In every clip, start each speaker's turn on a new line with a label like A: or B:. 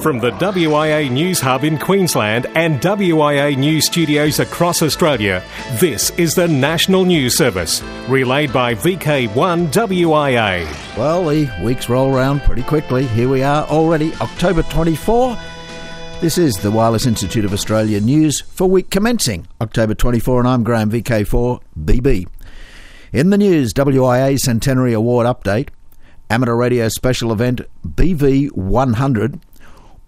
A: From the WIA News Hub in Queensland and WIA News studios across Australia, this is the National News Service, relayed by VK1 WIA.
B: Well, the weeks roll round pretty quickly. Here we are already, October 24. This is the Wireless Institute of Australia news for week commencing October 24, and I'm Graham VK4 BB. In the news, WIA Centenary Award update, amateur radio special event BV 100,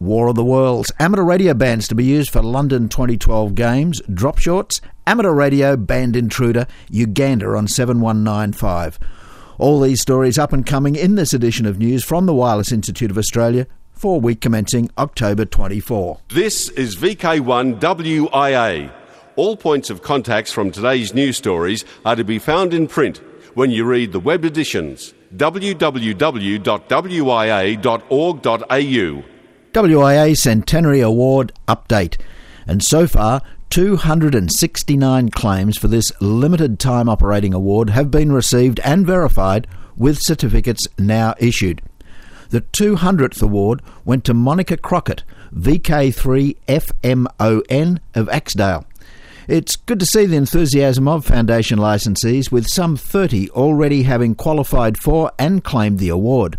B: War of the Worlds, amateur radio bands to be used for London 2012 games, drop shorts, amateur radio band intruder, Uganda on 7195. All these stories up and coming in this edition of news from the Wireless Institute of Australia for week commencing October 24.
C: This is VK1 WIA. All points of contacts from today's news stories are to be found in print when you read the web editions www.wia.org.au
B: WIA Centenary Award update. And so far, 269 claims for this limited time operating award have been received and verified with certificates now issued. The 200th award went to Monica Crockett, VK3FMON of Axedale. It's good to see the enthusiasm of Foundation licensees, with some 30 already having qualified for and claimed the award.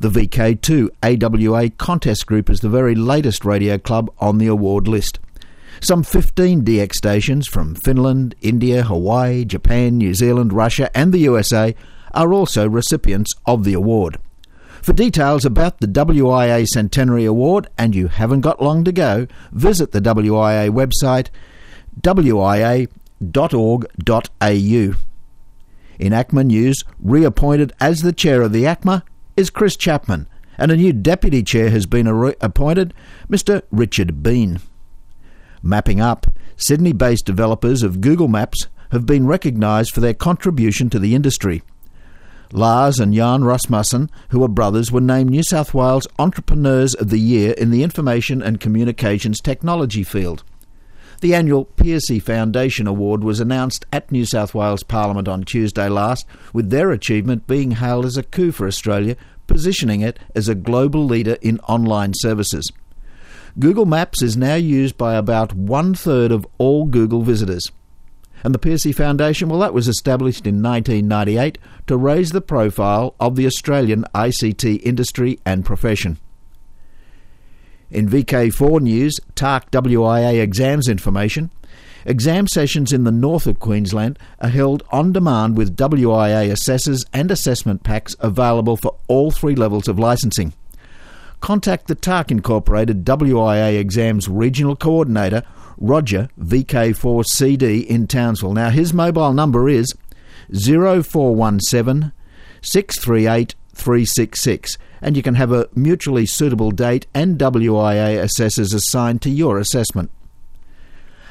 B: The VK2 AWA contest group is the very latest radio club on the award list. Some 15 DX stations from Finland, India, Hawaii, Japan, New Zealand, Russia, and the USA are also recipients of the award. For details about the WIA Centenary Award, and you haven't got long to go, visit the WIA website wia.org.au. In ACMA News, reappointed as the chair of the ACMA is Chris Chapman, and a new deputy chair has been appointed, Mr. Richard Bean. Mapping Up, Sydney based developers of Google Maps have been recognised for their contribution to the industry. Lars and Jens Rasmussen, who are brothers, were named New South Wales Entrepreneurs of the Year in the Information and Communications Technology field. The annual Pearcey Foundation Award was announced at New South Wales Parliament on Tuesday last, with their achievement being hailed as a coup for Australia, positioning it as a global leader in online services. Google Maps is now used by about one third of all Google visitors. And the Pearcey Foundation, well, that was established in 1998 to raise the profile of the Australian ICT industry and profession. In VK4 News, TARC WIA exams information. Exam sessions in the north of Queensland are held on demand with WIA assessors and assessment packs available for all three levels of licensing. Contact the TARC Incorporated WIA Exams Regional Coordinator, Roger VK4CD in Townsville. Now, his mobile number is 0417 638 366 and you can have a mutually suitable date and WIA assessors assigned to your assessment.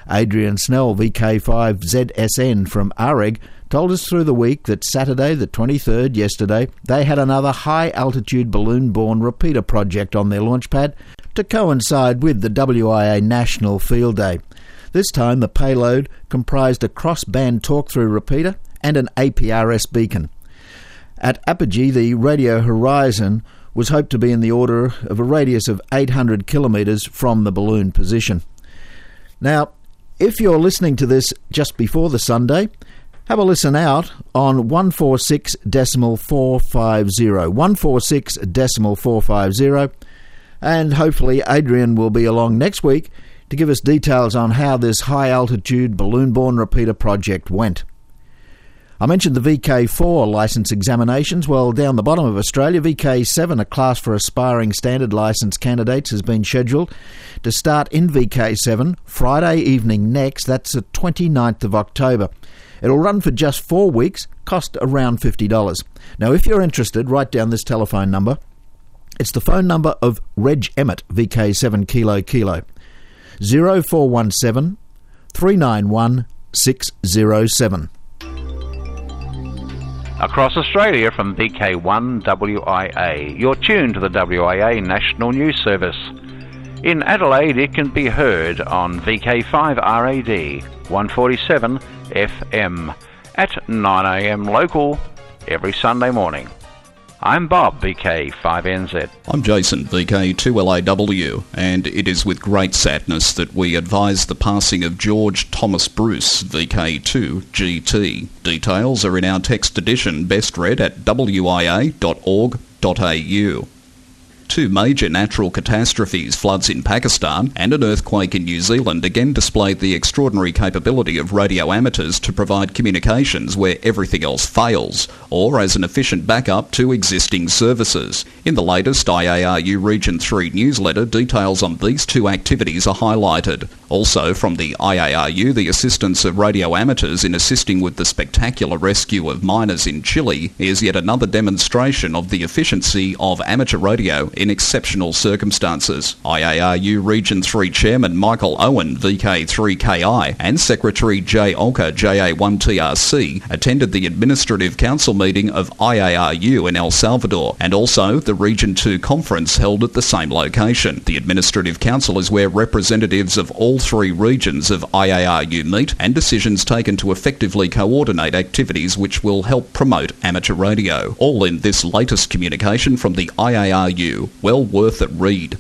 B: Adrian Snell, VK5ZSN from AREG, told us through the week that Saturday, the 23rd, yesterday, they had another high altitude balloon borne repeater project on their launch pad to coincide with the WIA National Field Day. This time, the payload comprised a cross band talk through repeater and an APRS beacon. At Apogee, the Radio Horizon was hoped to be in the order of a radius of 800 kilometres from the balloon position. Now, if you're listening to this just before the Sunday, have a listen out on 146 decimal 450. 146 decimal 450. And hopefully, Adrian will be along next week to give us details on how this high altitude balloon borne repeater project went. I mentioned the VK4 licence examinations. Well, down the bottom of Australia, VK7, a class for aspiring standard licence candidates, has been scheduled to start in VK7 Friday evening next. That's the 29th of October. It'll run for just four weeks, cost around $50. Now, if you're interested, write down this telephone number. It's the phone number of Reg Emmett, VK7 Kilo Kilo. 0417 391 607.
D: Across Australia from VK1 WIA, you're tuned to the WIA National News Service. In Adelaide, it can be heard on VK5 RAD 147 FM at 9am local every Sunday morning. I'm Bob, VK5NZ.
E: I'm Jason, VK2LAW, and it is with great sadness that we advise the passing of George Thomas Bruce, VK2GT. Details are in our text edition, best read at wia.org.au. Two major natural catastrophes, floods in Pakistan and an earthquake in New Zealand, again displayed the extraordinary capability of radio amateurs to provide communications where everything else fails, or as an efficient backup to existing services. In the latest IARU Region 3 newsletter, details on these two activities are highlighted. Also, from the IARU, the assistance of radio amateurs in assisting with the spectacular rescue of miners in Chile is yet another demonstration of the efficiency of amateur radio in exceptional circumstances. IARU Region 3 Chairman Michael Owen, VK3KI, and Secretary Jay Olka, JA1TRC, attended the Administrative Council meeting of IARU in El Salvador and also the Region 2 conference held at the same location. The Administrative Council is where representatives of all three regions of IARU meet and decisions taken to effectively coordinate activities which will help promote amateur radio. All in this latest communication from the IARU well worth a read.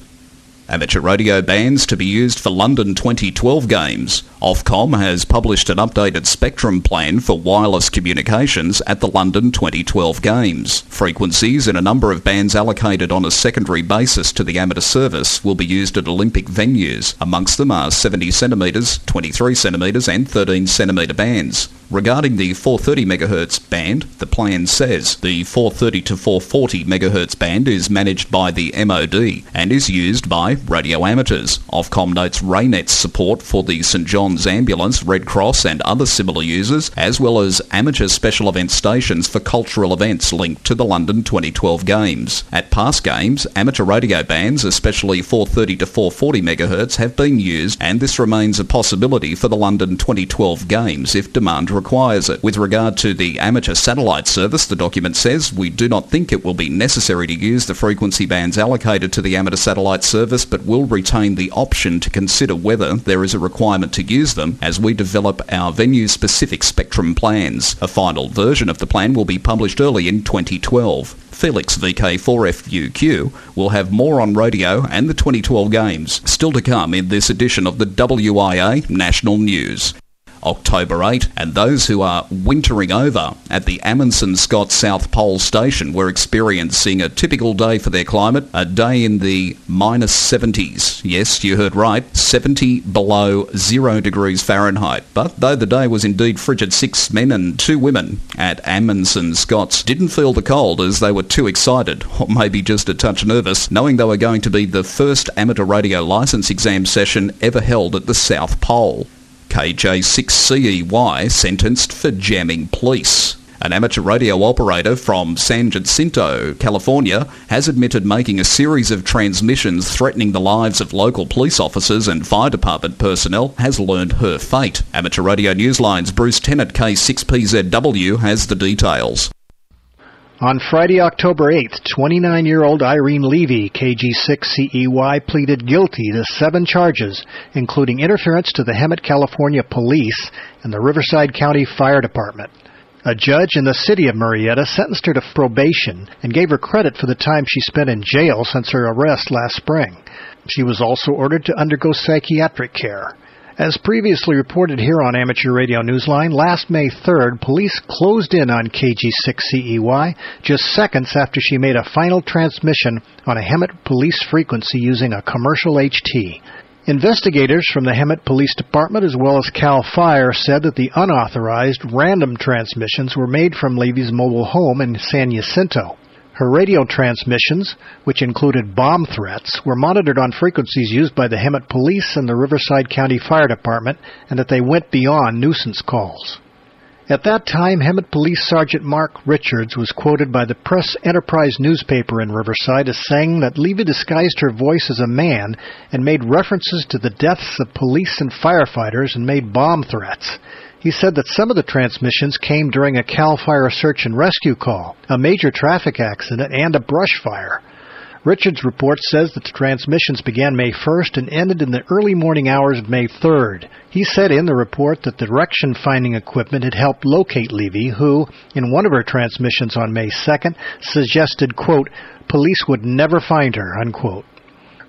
E: Amateur radio bands to be used for London 2012 games. Ofcom has published an updated spectrum plan for wireless communications at the London 2012 games. Frequencies in a number of bands allocated on a secondary basis to the amateur service will be used at Olympic venues. Amongst them are 70 centimetres, 23 centimetres and 13 centimetre bands. Regarding the 430 MHz band, the plan says the 430 to 440 MHz band is managed by the MOD and is used by radio amateurs. Ofcom notes Raynet's support for the St John's Ambulance, Red Cross and other similar users, as well as amateur special event stations for cultural events linked to the London 2012 Games. At past games, amateur radio bands, especially 430 to 440 MHz, have been used and this remains a possibility for the London 2012 Games if demand requires it. With regard to the amateur satellite service, the document says we do not think it will be necessary to use the frequency bands allocated to the amateur satellite service, but will retain the option to consider whether there is a requirement to use them as we develop our venue-specific spectrum plans. A final version of the plan will be published early in 2012. Felix VK4FUQ will have more on radio and the 2012 games still to come in this edition of the WIA National News. October 8, and those who are wintering over at the Amundsen Scott South Pole Station were experiencing a typical day for their climate, a day in the minus 70s. Yes, you heard right, 70 below 0 degrees Fahrenheit. But though the day was indeed frigid, six men and two women at Amundsen Scott's didn't feel the cold as they were too excited, or maybe just a touch nervous, knowing they were going to be the first amateur radio license exam session ever held at the South Pole. KJ6CEY sentenced for jamming police. An amateur radio operator from San Jacinto, California, has admitted making a series of transmissions threatening the lives of local police officers and fire department personnel has learned her fate. Amateur Radio Newsline's Bruce Tennant K6PZW has the details.
F: On Friday, October 8th, 29 year old Irene Levy, KG6CEY, pleaded guilty to seven charges, including interference to the Hemet, California Police and the Riverside County Fire Department. A judge in the city of Murrieta sentenced her to probation and gave her credit for the time she spent in jail since her arrest last spring. She was also ordered to undergo psychiatric care. As previously reported here on Amateur Radio Newsline, last May 3rd, police closed in on KG6CEY just seconds after she made a final transmission on a Hemet police frequency using a commercial HT. Investigators from the Hemet Police Department as well as CAL FIRE said that the unauthorized random transmissions were made from Levy's mobile home in San Jacinto. Her radio transmissions, which included bomb threats, were monitored on frequencies used by the Hemet Police and the Riverside County Fire Department, and that they went beyond nuisance calls. At that time, Hemet Police Sergeant Mark Richards was quoted by the Press Enterprise newspaper in Riverside as saying that Levy disguised her voice as a man and made references to the deaths of police and firefighters and made bomb threats. He said that some of the transmissions came during a CAL FIRE search and rescue call, a major traffic accident, and a brush fire. Richards' report says that the transmissions began May 1st and ended in the early morning hours of May 3rd. He said in the report that the direction finding equipment had helped locate Levy, who, in one of her transmissions on May 2nd, suggested, quote, police would never find her, unquote.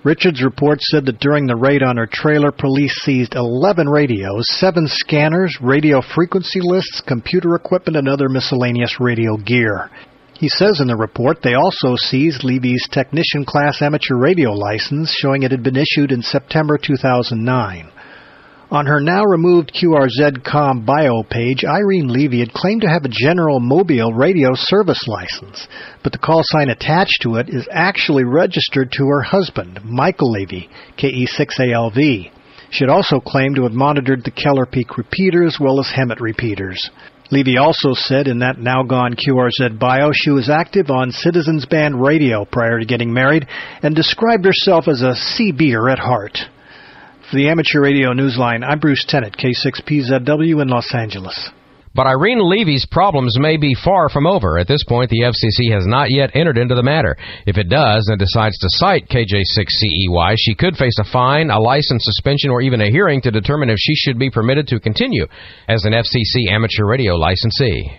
F: Richards' report said that during the raid on her trailer, police seized 11 radios, 7 scanners, radio frequency lists, computer equipment, and other miscellaneous radio gear. He says in the report they also seized Levy's technician class amateur radio license, showing it had been issued in September 2009. On her now removed QRZ.com bio page, Irene Levy had claimed to have a General Mobile radio service license, but the call sign attached to it is actually registered to her husband, Michael Levy, KE6ALV. She had also claimed to have monitored the Keller Peak repeater as well as Hemet repeaters. Levy also said in that now gone QRZ bio she was active on Citizens Band radio prior to getting married and described herself as a CBer at heart. For the Amateur Radio Newsline, I'm Bruce Tennant, K6PZW in Los Angeles.
G: But Irene Levy's problems may be far from over. At this point, the FCC has not yet entered into the matter. If it does and decides to cite KJ6CEY, she could face a fine, a license suspension, or even a hearing to determine if she should be permitted to continue as an FCC amateur radio licensee.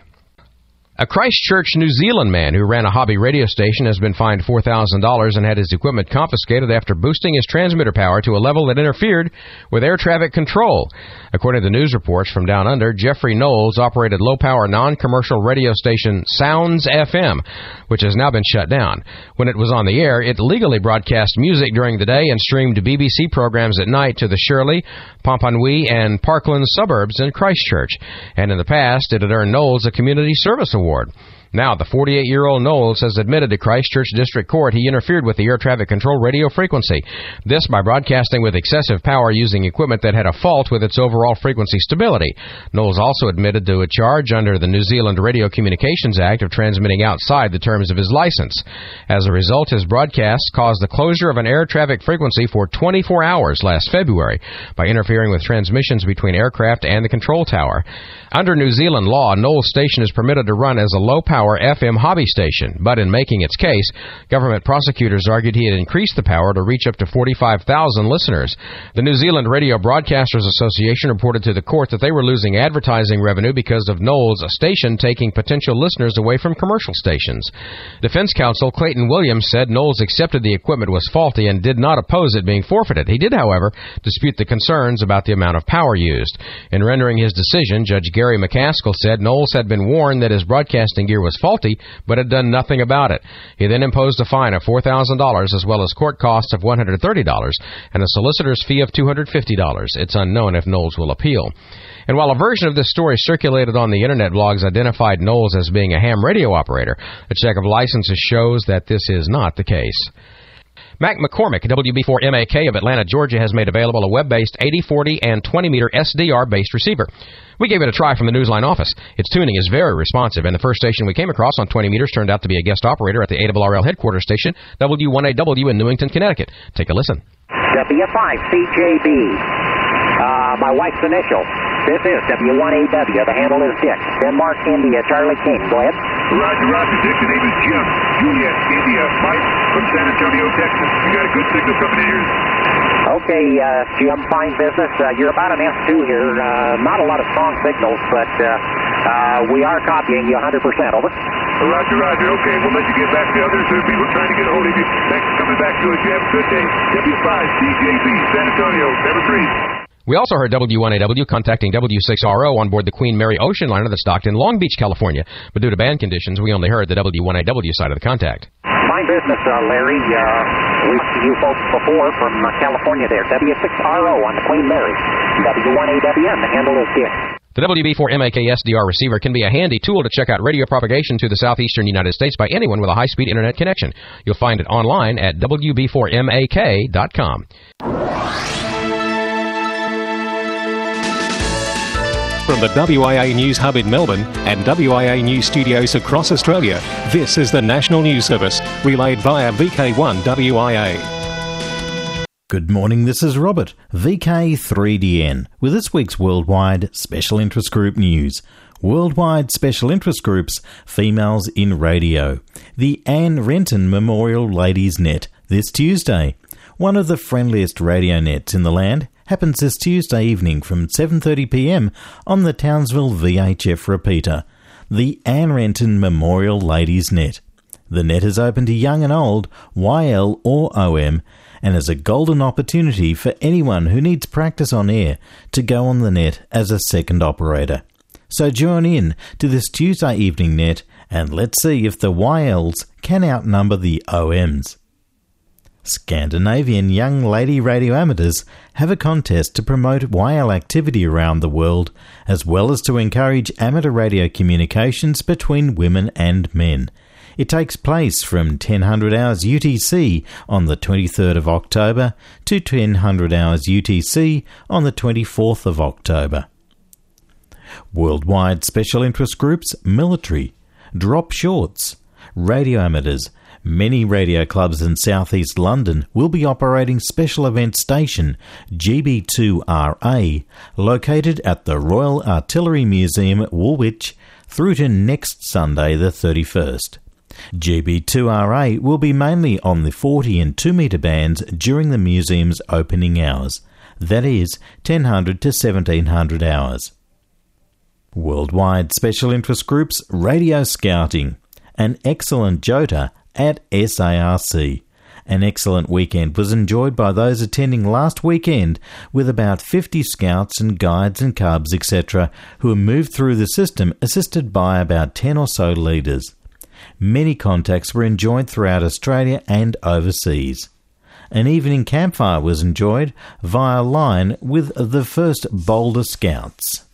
G: A Christchurch, New Zealand man who ran a hobby radio station has been fined $4,000 and had his equipment confiscated after boosting his transmitter power to a level that interfered with air traffic control. According to news reports from down under, Jeffrey Knowles operated low power non commercial radio station Sounds FM, which has now been shut down. When it was on the air, it legally broadcast music during the day and streamed BBC programs at night to the Shirley, Papanui, and Parkland suburbs in Christchurch. And in the past, it had earned Knowles a Community Service Award. Award. Now, the 48 year old Knowles has admitted to Christchurch District Court he interfered with the air traffic control radio frequency. This by broadcasting with excessive power using equipment that had a fault with its overall frequency stability. Knowles also admitted to a charge under the New Zealand Radio Communications Act of transmitting outside the terms of his license. As a result, his broadcast caused the closure of an air traffic frequency for 24 hours last February by interfering with transmissions between aircraft and the control tower. Under New Zealand law, Knowles Station is permitted to run as a low power power FM hobby station, but in making its case, government prosecutors argued he had increased the power to reach up to 45,000 listeners. The New Zealand Radio Broadcasters Association reported to the court that they were losing advertising revenue because of Knowles' a station taking potential listeners away from commercial stations. Defense counsel Clayton Williams said Knowles accepted the equipment was faulty and did not oppose it being forfeited. He did, however, dispute the concerns about the amount of power used. In rendering his decision, Judge Gary McCaskill said Knowles had been warned that his broadcasting gear was faulty, but had done nothing about it. He then imposed a fine of $4,000 as well as court costs of $130 and a solicitor's fee of $250. It's unknown if Knowles will appeal. And while a version of this story circulated on the internet blogs identified Knowles as being a ham radio operator, a check of licenses shows that this is not the case. Mac McCormick, WB4MAK of Atlanta, Georgia, has made available a web-based 8040 and 20-meter SDR-based receiver. We gave it a try from the Newsline office. Its tuning is very responsive, and the first station we came across on 20 meters turned out to be a guest operator at the ARRL headquarters station, W1AW in Newington, Connecticut. Take a listen.
H: W5CJB. Uh, my wife's initial. This is W1AW. The handle is Dick. Denmark, India, Charlie King. Go ahead.
I: Roger, Roger. Dick, the name is Jim. Juliet, India, Mike from San Antonio, Texas. You got a good signal coming in here.
H: Okay, uh, Jim, fine business. Uh, you're about an S2 here. Uh, not a lot of strong signals, but uh, uh, we are copying you 100%. Over.
I: Roger, Roger. Okay, we'll let you get back to others. There are people trying to get a hold of you. Thanks for coming back to us. A good day. W5 CJB, San Antonio, number three.
G: We also heard W1AW contacting W6RO on board the Queen Mary ocean liner that's docked in Long Beach, California. But due to band conditions, we only heard the W1AW side of the contact.
H: Fine business, uh, Larry. Uh, we've seen you folks before from uh, California there. W6RO on the Queen Mary. W1AWN, the handle is Dick.
G: The WB4MAK-SDR receiver can be a handy tool to check out radio propagation to the southeastern United States by anyone with a high-speed internet connection. You'll find it online at WB4MAK.com.
A: From the WIA News Hub in Melbourne and WIA News studios across Australia, this is the National News Service, relayed via VK1 WIA.
J: Good morning, this is Robert, VK3DN, with this week's worldwide special interest group news. Worldwide Special Interest Groups Females in Radio. The Anne Renton Memorial Ladies Net this Tuesday. One of the friendliest radio nets in the land happens this Tuesday evening from 7:30 p.m. on the Townsville VHF repeater. The Anne Renton Memorial Ladies Net. The net is open to young and old, YL or OM, and is a golden opportunity for anyone who needs practice on air to go on the net as a second operator. So join in to this Tuesday evening net and let's see if the YLs can outnumber the OMs. Scandinavian young lady radio amateurs have a contest to promote YL activity around the world, as well as to encourage amateur radio communications between women and men. It takes place from 1000 hours UTC on the 23rd of October to 1000 hours UTC on the 24th of October. Worldwide Special Interest Groups, Military, Drop Shorts, Radio Amateurs, Many radio clubs in southeast London will be operating special event station GB2RA, located at the Royal Artillery Museum, Woolwich, through to next Sunday, the 31st. GB2RA will be mainly on the 40 and 2 metre bands during the museum's opening hours, that is, 1000 to 1700 hours. Worldwide Special Interest Groups Radio Scouting, an excellent JOTA at SARC. An excellent weekend was enjoyed by those attending last weekend, with about 50 scouts and guides and cubs, etc., who were moved through the system assisted by about 10 or so leaders. Many contacts were enjoyed throughout Australia and overseas. An evening campfire was enjoyed via line with the first Boulder Scouts.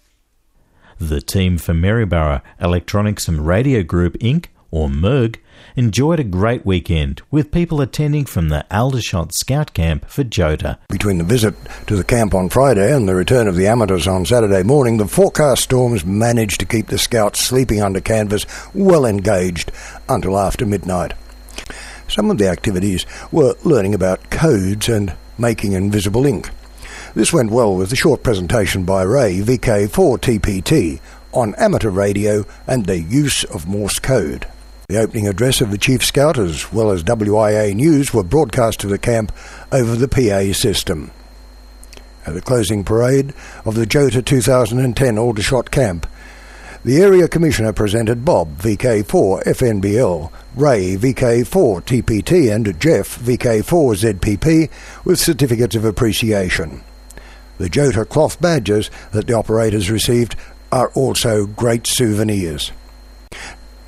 J: The team for Maryborough Electronics and Radio Group Inc., or MERG, enjoyed a great weekend with people attending from the Aldershot Scout Camp for JOTA.
K: Between the visit to the camp on Friday and the return of the amateurs on Saturday morning, the forecast storms managed to keep the scouts sleeping under canvas well engaged until after midnight. Some of the activities were learning about codes and making invisible ink. This went well with the short presentation by Ray VK4 TPT on amateur radio and the use of Morse code. The opening address of the Chief Scout as well as WIA News were broadcast to the camp over the PA system. At the closing parade of the JOTA 2010 Aldershot Camp, the Area Commissioner presented Bob, VK4 FNBL, Ray, VK4 TPT, and Jeff, VK4 ZPP, with certificates of appreciation. The JOTA cloth badges that the operators received are also great souvenirs.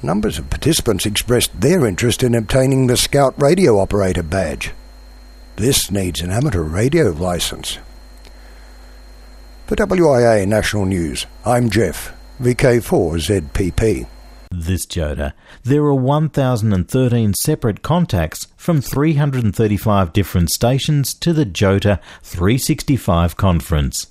K: Numbers of participants expressed their interest in obtaining the Scout Radio Operator badge. This needs an amateur radio license. For WIA National News, I'm Jeff, VK4ZPP.
J: This JOTA, there are 1,013 separate contacts from 335 different stations to the JOTA 365 conference.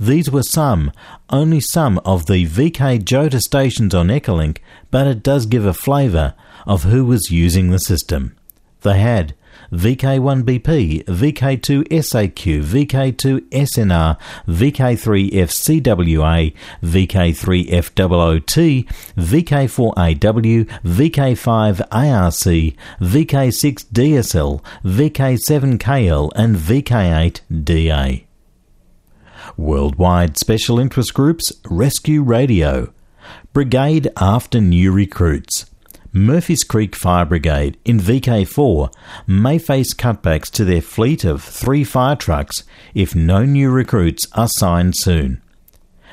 J: These were some, only some of the VK JOTA stations on Echolink, but it does give a flavour of who was using the system. They had VK1BP, VK2SAQ, VK2SNR, VK3FCWA, VK3FOOT, VK4AW, VK5ARC, VK6DSL, VK7KL, and VK8DA. Worldwide Special Interest Groups Rescue Radio, Brigade after new recruits. Murphys Creek Fire Brigade in VK4 may face cutbacks to their fleet of three fire trucks if no new recruits are signed soon.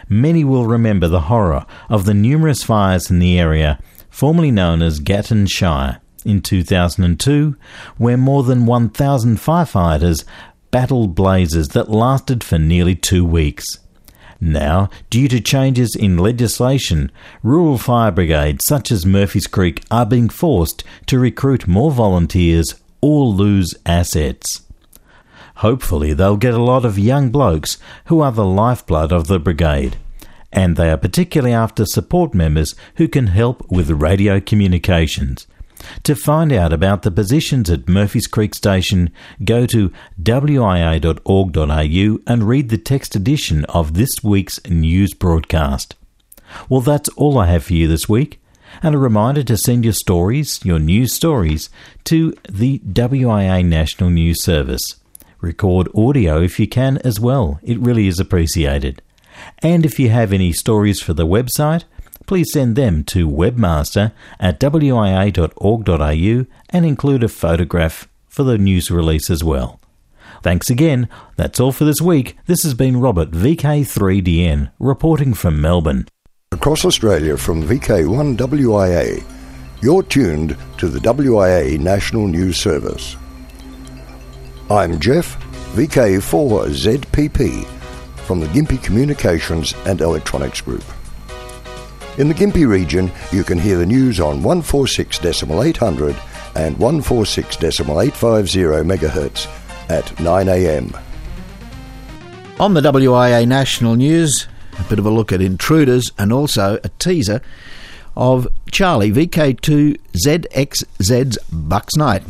J: Many will remember the horror of the numerous fires in the area, formerly known as Gatton Shire, in 2002, where more than 1,000 firefighters battled blazes that lasted for nearly two weeks. Now, due to changes in legislation, rural fire brigades such as Murphys Creek are being forced to recruit more volunteers or lose assets. Hopefully, they'll get a lot of young blokes who are the lifeblood of the brigade, and they are particularly after support members who can help with radio communications. To find out about the positions at Murphys Creek Station, go to wia.org.au and read the text edition of this week's news broadcast. Well, that's all I have for you this week. And a reminder to send your stories, your news stories, to the WIA National News Service. Record audio if you can as well, it really is appreciated. And if you have any stories for the website, please send them to webmaster at wia.org.au and include a photograph for the news release as well. Thanks again. That's all for this week. This has been Robert, VK3DN, reporting from Melbourne.
K: Across Australia from VK1WIA, you're tuned to the WIA National News Service. I'm Jeff, VK4ZPP, from the Gympie Communications and Electronics Group. In the Gympie region, you can hear the news on 146.800 and 146.850 MHz at 9am.
B: On the WIA National News, a bit of a look at intruders and also a teaser of Charlie VK2ZXZ's Bucks Night.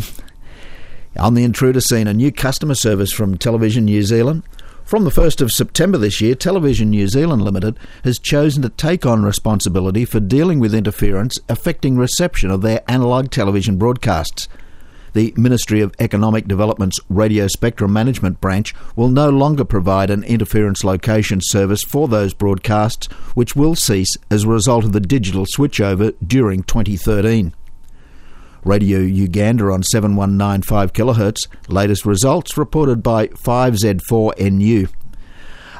B: On the intruder scene, a new customer service from Television New Zealand. From the 1st of September this year, Television New Zealand Limited has chosen to take on responsibility for dealing with interference affecting reception of their analogue television broadcasts the Ministry of Economic Development's Radio Spectrum Management Branch will no longer provide an interference location service for those broadcasts, which will cease as a result of the digital switchover during 2013. Radio Uganda on 7195 kHz, latest results reported by 5Z4NU.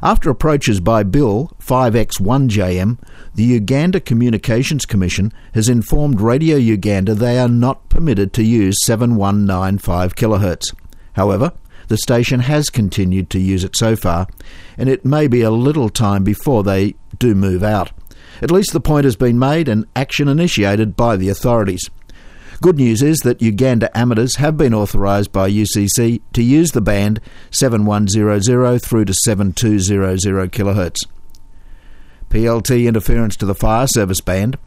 B: After approaches by Bill 5X1JM, the Uganda Communications Commission has informed Radio Uganda they are not permitted to use 7195 kHz. However, the station has continued to use it so far, and it may be a little time before they do move out. At least the point has been made and action initiated by the authorities. Good news is that Uganda amateurs have been authorised by UCC to use the band 7100 through to 7200 kHz. PLT interference to the fire service band,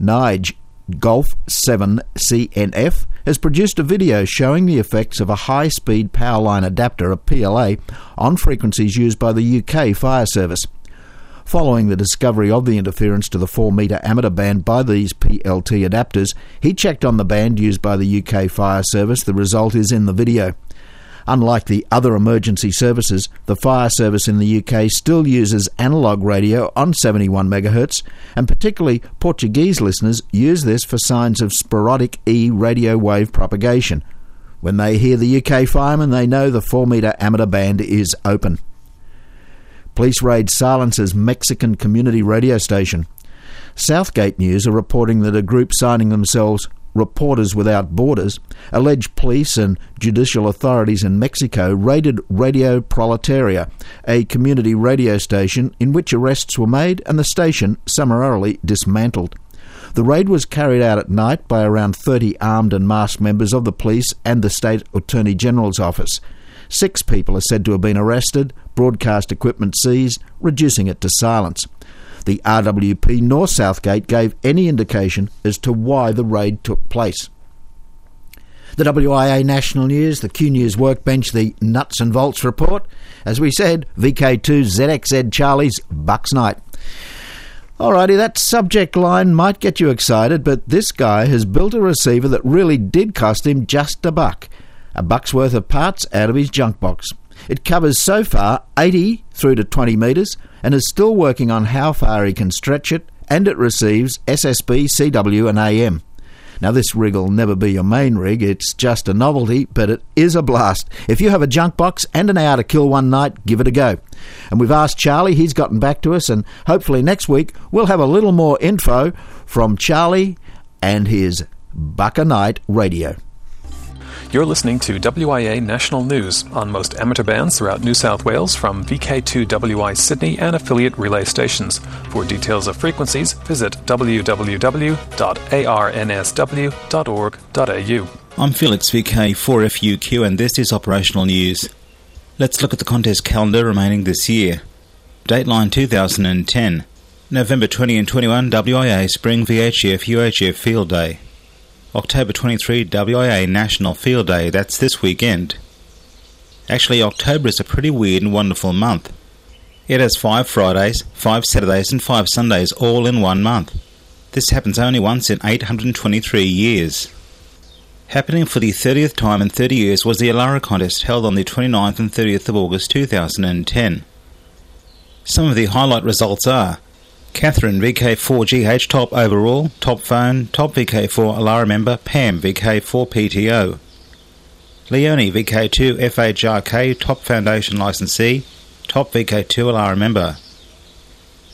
B: Nige Golf 7 CNF has produced a video showing the effects of a high speed power line adapter, a PLA, on frequencies used by the UK Fire Service. Following the discovery of the interference to the 4 metre amateur band by these PLT adapters, he checked on the band used by the UK Fire Service. The result is in the video. Unlike the other emergency services, the fire service in the UK still uses analogue radio on 71 MHz, and particularly Portuguese listeners use this for signs of sporadic E radio wave propagation. When they hear the UK fireman, they know the 4 metre amateur band is open. Police raid silences Mexican community radio station. Southgate News are reporting that a group signing themselves Reporters Without Borders allege police and judicial authorities in Mexico raided Radio Proletaria, a community radio station in which arrests were made and the station summarily dismantled. The raid was carried out at night by around 30 armed and masked members of the police and the State Attorney General's office. Six people are said to have been arrested, broadcast equipment seized, reducing it to silence. The RWB nor Southgate gave any indication as to why the raid took place. The WIA National News, the Q News Workbench, the Nuts and Bolts Report. As we said, VK2 ZXZ Charlie's Bucks Night. Alrighty, that subject line might get you excited, but this guy has built a receiver that really did cost him just a buck a buck's worth of parts out of his junk box. It covers so far 80 through to 20 metres and is still working on how far he can stretch it, and it receives SSB, CW, and AM. Now, this rig will never be your main rig, it's just a novelty, but it is a blast. If you have a junk box and an hour to kill one night, give it a go. And we've asked Charlie, he's gotten back to us, and hopefully next week we'll have a little more info from Charlie and his Buck a Night radio.
L: You're listening to WIA National News on most amateur bands throughout New South Wales from VK2WI Sydney and affiliate relay stations. For details of frequencies, visit www.arnsw.org.au.
M: I'm Felix VK4FUQ and this is operational news. Let's look at the contest calendar remaining this year. Dateline 2010. November 20 and 21 WIA Spring VHF UHF Field Day. October 23 WIA National Field Day, that's this weekend. Actually, October is a pretty weird and wonderful month. It has five Fridays, five Saturdays, and five Sundays all in one month. This happens only once in 823 years. Happening for the 30th time in 30 years was the Alara contest held on the 29th and 30th of August 2010. Some of the highlight results are Catherine VK4GH top overall, top phone, top VK4 Alara member, Pam VK4 PTO. Leonie VK2 FHRK top foundation licensee, top VK2 Alara member.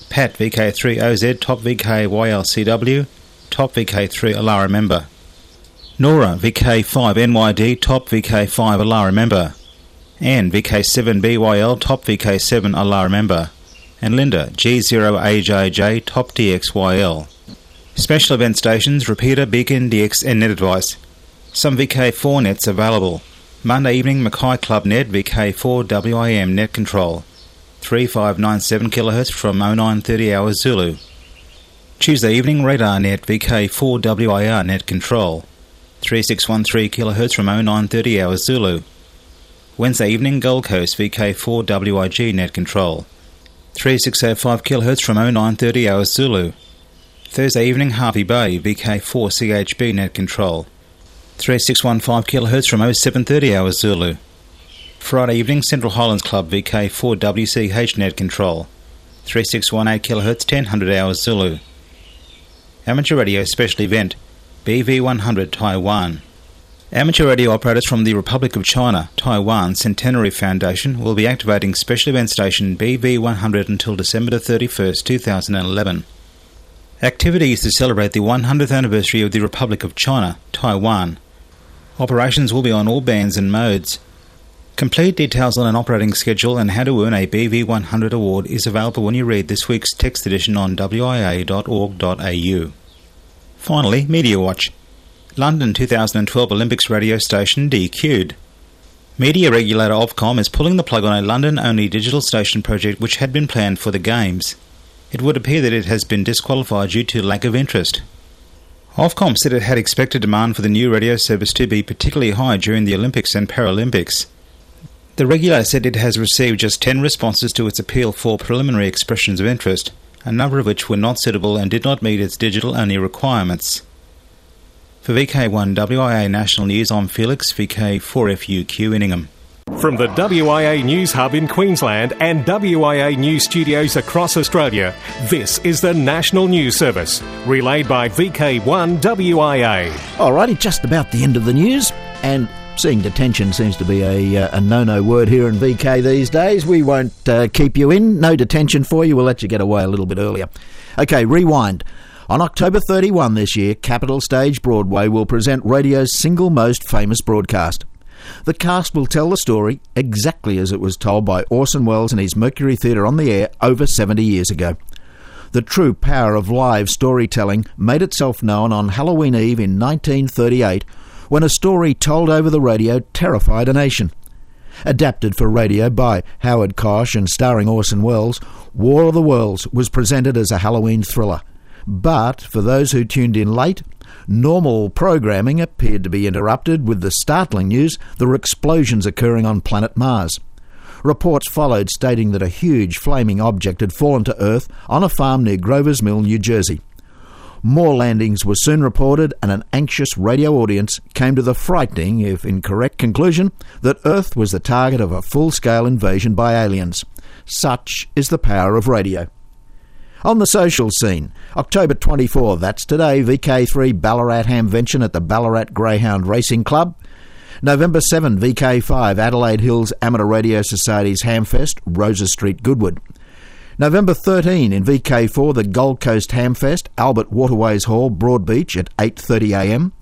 M: Pat VK3 OZ top VK YLCW, top VK3 Alara member. Nora VK5 NYD top VK5 Alara member. Anne VK7 BYL top VK7 Alara member and Linda G0AJJ Top DXYL. Special event stations Repeater, Beacon, DX and Net Advice. Some VK4 nets available. Monday evening Mackay Club Net VK4 WIM net control. 3597 kHz from 0930 hours Zulu. Tuesday evening Radar Net VK4 WIR net control. 3613 kHz from 0930 hours Zulu. Wednesday evening Gold Coast VK4 WIG net control. 3605 kHz from 0930 hours Zulu. Thursday evening Hervey Bay VK4 CHB net control. 3615 kHz from 0730 hours Zulu. Friday evening Central Highlands Club VK4 WCH net control. 3618 kHz 1000 hours Zulu. Amateur radio special event BV100 Taiwan. Amateur radio operators from the Republic of China, Taiwan Centenary Foundation will be activating special event station BV100 until December 31, 2011. Activities to celebrate the 100th anniversary of the Republic of China, Taiwan. Operations will be on all bands and modes. Complete details on an operating schedule and how to earn a BV100 award is available when you read this week's text edition on wia.org.au. Finally, Media Watch. London 2012 Olympics radio station DQ'd. Media regulator Ofcom is pulling the plug on a London only digital station project which had been planned for the Games. It would appear that it has been disqualified due to lack of interest. Ofcom said it had expected demand for the new radio service to be particularly high during the Olympics and Paralympics. The regulator said it has received just 10 responses to its appeal for preliminary expressions of interest, a number of which were not suitable and did not meet its digital only requirements. For VK1 WIA National News, I'm Felix, VK4FUQ in Ingham.
A: From the WIA News Hub in Queensland and WIA News studios across Australia, this is the National News Service, relayed by VK1 WIA.
B: Alrighty, just about the end of the news, and seeing detention seems to be a, uh, a no-no word here in VK these days. We won't uh, keep you in. No detention for you. We'll let you get away a little bit earlier. Okay, rewind. On October 31 this year, Capitol Stage Broadway will present radio's single most famous broadcast. The cast will tell the story exactly as it was told by Orson Welles and his Mercury Theatre on the air over 70 years ago. The true power of live storytelling made itself known on Halloween Eve in 1938 when a story told over the radio terrified a nation. Adapted for radio by Howard Koch and starring Orson Welles, War of the Worlds was presented as a Halloween thriller. But for those who tuned in late, normal programming appeared to be interrupted with the startling news there were explosions occurring on planet Mars. Reports followed stating that a huge flaming object had fallen to Earth on a farm near Grover's Mill, New Jersey. More landings were soon reported, and an anxious radio audience came to the frightening, if incorrect, conclusion that Earth was the target of a full scale invasion by aliens. Such is the power of radio. On the social scene, October 24, that's today, VK3 Ballarat Hamvention at the Ballarat Greyhound Racing Club. November 7, VK5 Adelaide Hills Amateur Radio Society's Hamfest, Rosa Street, Goodwood. November 13 in VK4 the Gold Coast Hamfest, Albert Waterways Hall, Broadbeach at 8.30am.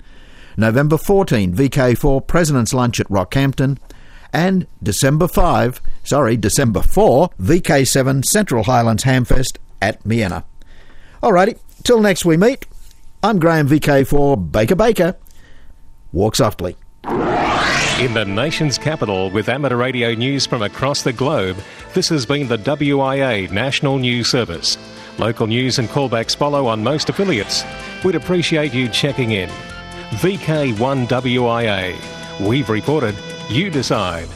B: November 14 VK4 President's Lunch at Rockhampton. And December 5, sorry, December 4, VK7 Central Highlands Hamfest at Miena. Alrighty, till next we meet, I'm Graham VK4 Baker Baker. Walk softly.
A: In the nation's capital, with amateur radio news from across the globe, this has been the WIA National News Service. Local news and callbacks follow on most affiliates. We'd appreciate you checking in. VK1WIA. We've reported, you decide.